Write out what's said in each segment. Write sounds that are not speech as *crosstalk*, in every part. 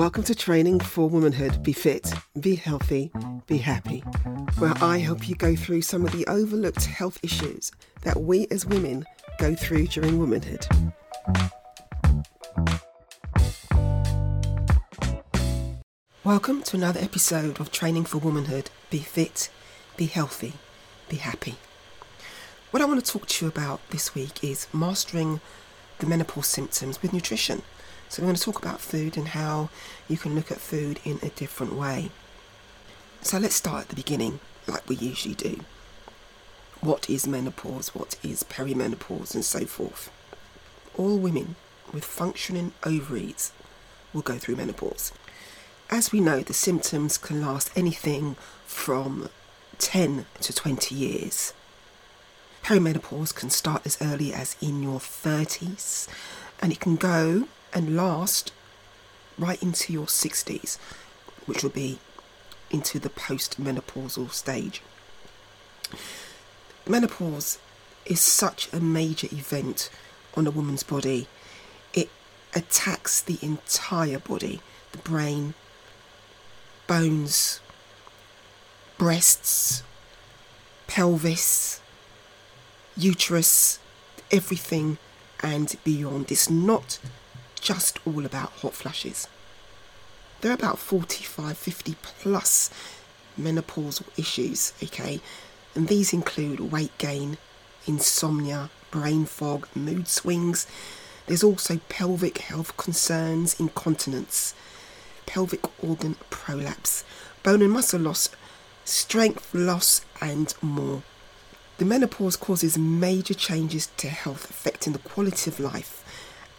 Welcome to Training for Womanhood. Be fit, be healthy, be happy. Where I help you go through some of the overlooked health issues that we as women go through during womanhood. Welcome to another episode of Training for Womanhood. Be fit, be healthy, be happy. What I want to talk to you about this week is mastering the menopause symptoms with nutrition. So, we're going to talk about food and how you can look at food in a different way. So, let's start at the beginning, like we usually do. What is menopause? What is perimenopause? And so forth. All women with functioning ovaries will go through menopause. As we know, the symptoms can last anything from 10 to 20 years. Perimenopause can start as early as in your 30s and it can go and last right into your 60s, which will be into the post-menopausal stage. Menopause is such a major event on a woman's body. It attacks the entire body, the brain, bones, breasts, pelvis, uterus, everything and beyond. It's not just all about hot flashes. There are about 45, 50 plus menopausal issues, okay? And these include weight gain, insomnia, brain fog, mood swings. There's also pelvic health concerns, incontinence, pelvic organ prolapse, bone and muscle loss, strength loss, and more. The menopause causes major changes to health affecting the quality of life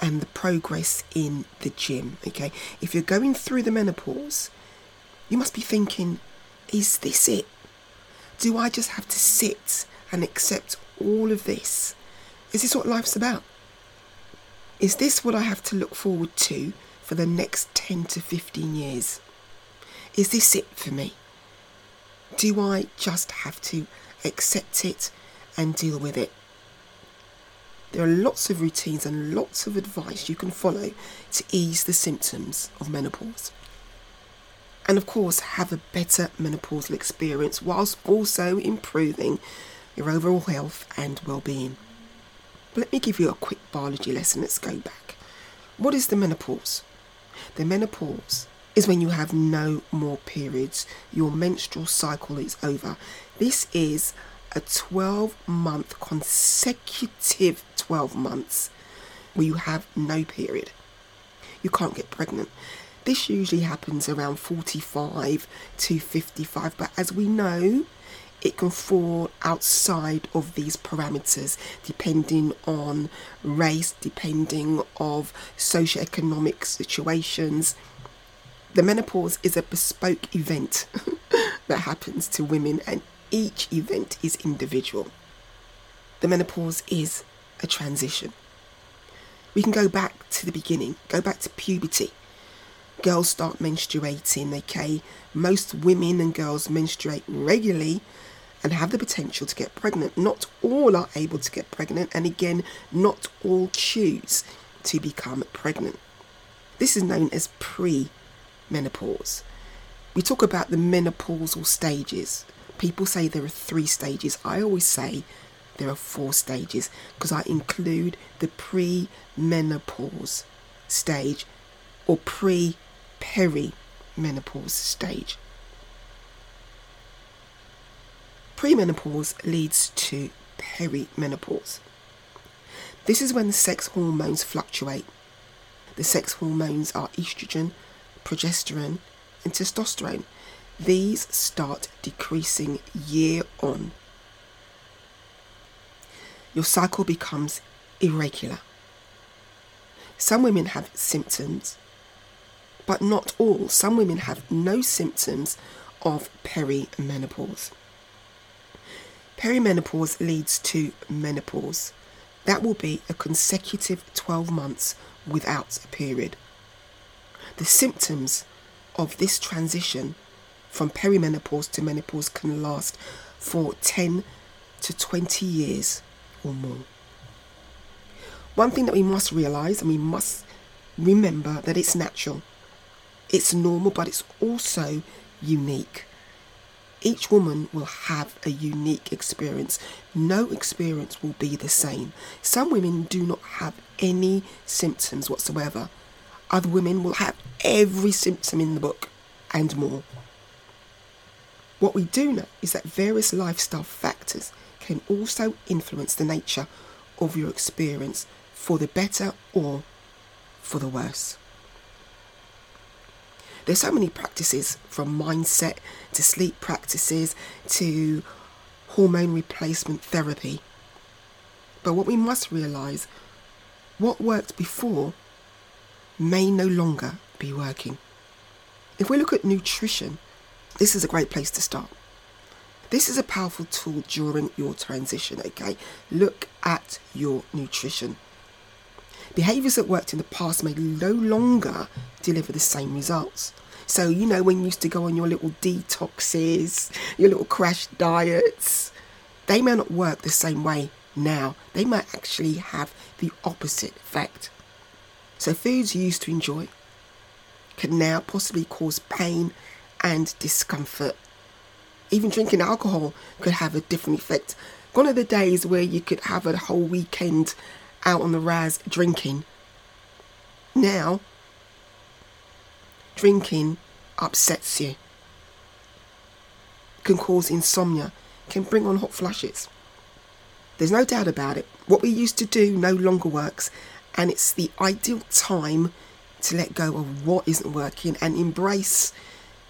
and the progress in the gym. Okay, if you're going through the menopause, you must be thinking, is this it? Do I just have to sit and accept all of this? Is this what life's about? Is this what I have to look forward to for the next 10 to 15 years? Is this it for me? Do I just have to accept it and deal with it? There are lots of routines and lots of advice you can follow to ease the symptoms of menopause. And of course, have a better menopausal experience whilst also improving your overall health and well-being. Let me give you a quick biology lesson. Let's go back. What is the menopause? The menopause is when you have no more periods. Your menstrual cycle is over. This is a 12 month consecutive 12 months where you have no period. You can't get pregnant. This usually happens around 45 to 55, but as we know, it can fall outside of these parameters depending on race, depending of socioeconomic situations. The menopause is a bespoke event *laughs* that happens to women and each event is individual. The menopause is a transition. We can go back to the beginning, go back to puberty. Girls start menstruating, okay? Most women and girls menstruate regularly and have the potential to get pregnant. Not all are able to get pregnant, and again, not all choose to become pregnant. This is known as pre menopause. We talk about the menopausal stages People say there are three stages. I always say there are four stages because I include the pre menopause stage or pre perimenopause stage. Premenopause leads to perimenopause. This is when the sex hormones fluctuate. The sex hormones are estrogen, progesterone, and testosterone these start decreasing year on. Your cycle becomes irregular. Some women have symptoms, but not all. Some women have no symptoms of perimenopause. Perimenopause leads to menopause. That will be a consecutive 12 months without a period. The symptoms of this transition from perimenopause to menopause can last for 10 to 20 years or more. One thing that we must realize and we must remember that it's natural. It's normal, but it's also unique. Each woman will have a unique experience. No experience will be the same. Some women do not have any symptoms whatsoever. Other women will have every symptom in the book and more. What we do know is that various lifestyle factors can also influence the nature of your experience for the better or for the worse. There's so many practices from mindset to sleep practices to hormone replacement therapy. But what we must realize what worked before may no longer be working. If we look at nutrition, this is a great place to start. This is a powerful tool during your transition, okay? Look at your nutrition. Behaviours that worked in the past may no longer deliver the same results. So, you know, when you used to go on your little detoxes, your little crash diets, they may not work the same way now. They might actually have the opposite effect. So, foods you used to enjoy can now possibly cause pain and discomfort. Even drinking alcohol could have a different effect. One of the days where you could have a whole weekend out on the raz drinking. Now, drinking upsets you, can cause insomnia, can bring on hot flushes. There's no doubt about it. What we used to do no longer works, and it's the ideal time to let go of what isn't working and embrace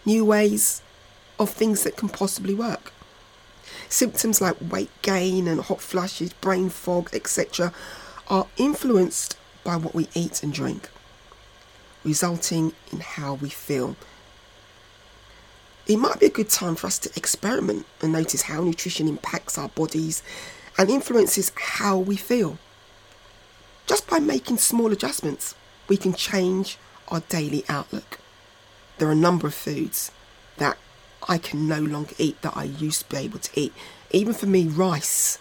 new ways of things that can possibly work. Symptoms like weight gain and hot flushes, brain fog, etc., are influenced by what we eat and drink, resulting in how we feel. It might be a good time for us to experiment and notice how nutrition impacts our bodies and influences how we feel. Just by making small adjustments, we can change our daily outlook. There are a number of foods that I can no longer eat that I used to be able to eat. Even for me, rice,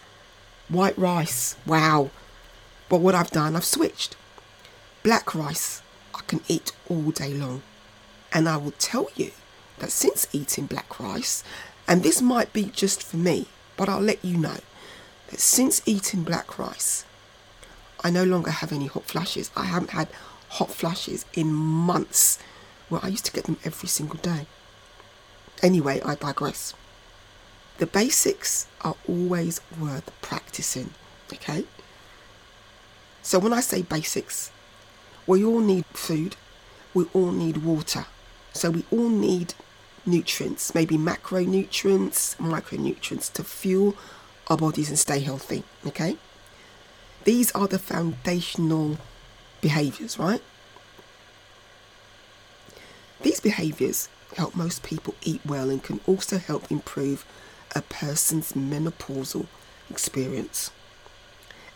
white rice, wow, but what I've done, I've switched. Black rice, I can eat all day long. And I will tell you that since eating black rice, and this might be just for me, but I'll let you know that since eating black rice, I no longer have any hot flashes. I haven't had hot flashes in months where I used to get them every single day. Anyway, I digress. The basics are always worth practicing, okay? So when I say basics, we all need food, we all need water. So we all need nutrients, maybe macronutrients, micronutrients to fuel our bodies and stay healthy. Okay? These are the foundational behaviors, right? These behaviors help most people eat well and can also help improve a person's menopausal experience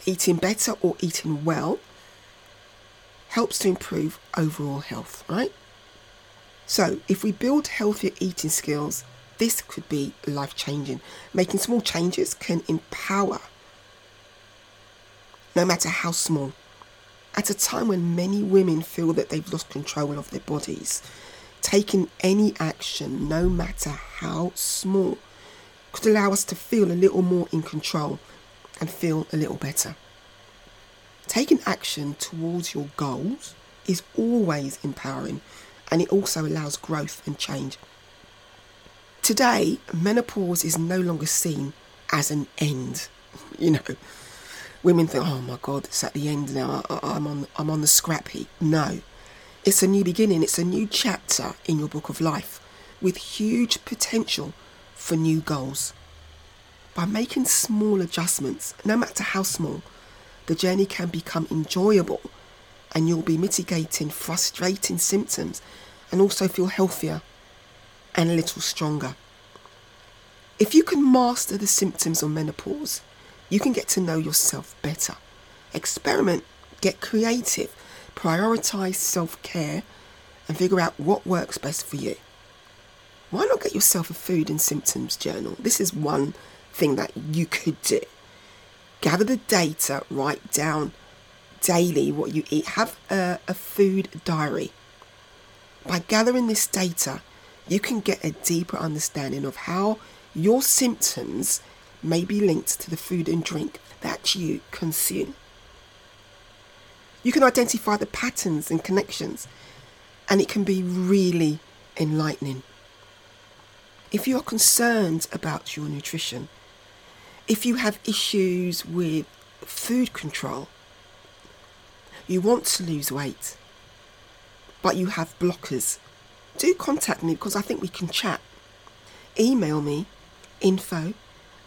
eating better or eating well helps to improve overall health, right? So, if we build healthier eating skills, this could be life changing. Making small changes can empower, no matter how small. At a time when many women feel that they've lost control of their bodies, taking any action, no matter how small, could allow us to feel a little more in control and feel a little better. Taking action towards your goals is always empowering and it also allows growth and change. Today, menopause is no longer seen as an end. *laughs* You know, women think, "Oh my God, it's at the end now. I, am on, I'm on the scrap heap." No, it's a new beginning. It's a new chapter in your book of life, with huge potential for new goals. By making small adjustments, no matter how small, the journey can become enjoyable and you'll be mitigating frustrating symptoms and also feel healthier and a little stronger. If you can master the symptoms of menopause, you can get to know yourself better. Experiment, get creative, prioritize self care, and figure out what works best for you. Why not get yourself a food and symptoms journal? This is one thing that you could do. Gather the data, write down daily what you eat, have a, a food diary. By gathering this data, you can get a deeper understanding of how your symptoms may be linked to the food and drink that you consume. You can identify the patterns and connections, and it can be really enlightening. If you are concerned about your nutrition, if you have issues with food control, you want to lose weight, but you have blockers, do contact me because I think we can chat. Email me info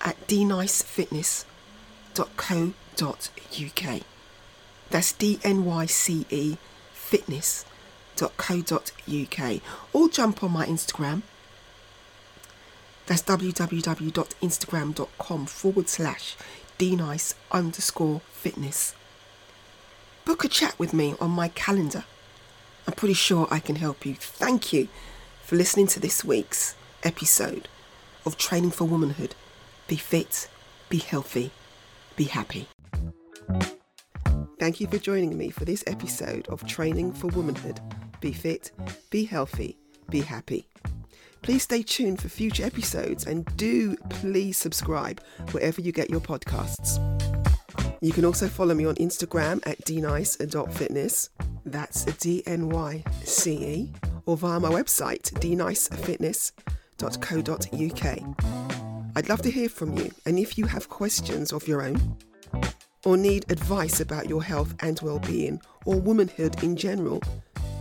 at dnycefitness.co.uk. That's D N Y C E fitness.co.uk. Or jump on my Instagram. That's www.instagram.com forward slash dnyce underscore fitness. Book a chat with me on my calendar. I'm pretty sure I can help you. Thank you for listening to this week's episode of Training for Womanhood. Be fit, be healthy, be happy. Thank you for joining me for this episode of Training for Womanhood. Be fit, be healthy, be happy. Please stay tuned for future episodes and do please subscribe wherever you get your podcasts. You can also follow me on Instagram at dnyce.fitness. That's D N Y C E. Or via my website, dnycefitness.co.uk. I'd love to hear from you, and if you have questions of your own, or need advice about your health and well-being or womanhood in general,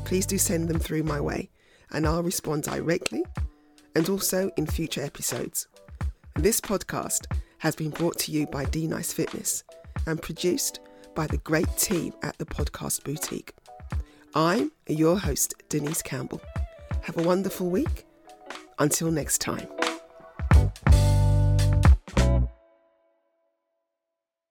please do send them through my way and I'll respond directly and also in future episodes. This podcast has been brought to you by D Nice Fitness and produced by the great team at the Podcast Boutique. I'm your host, Denise Campbell. Have a wonderful week. Until next time.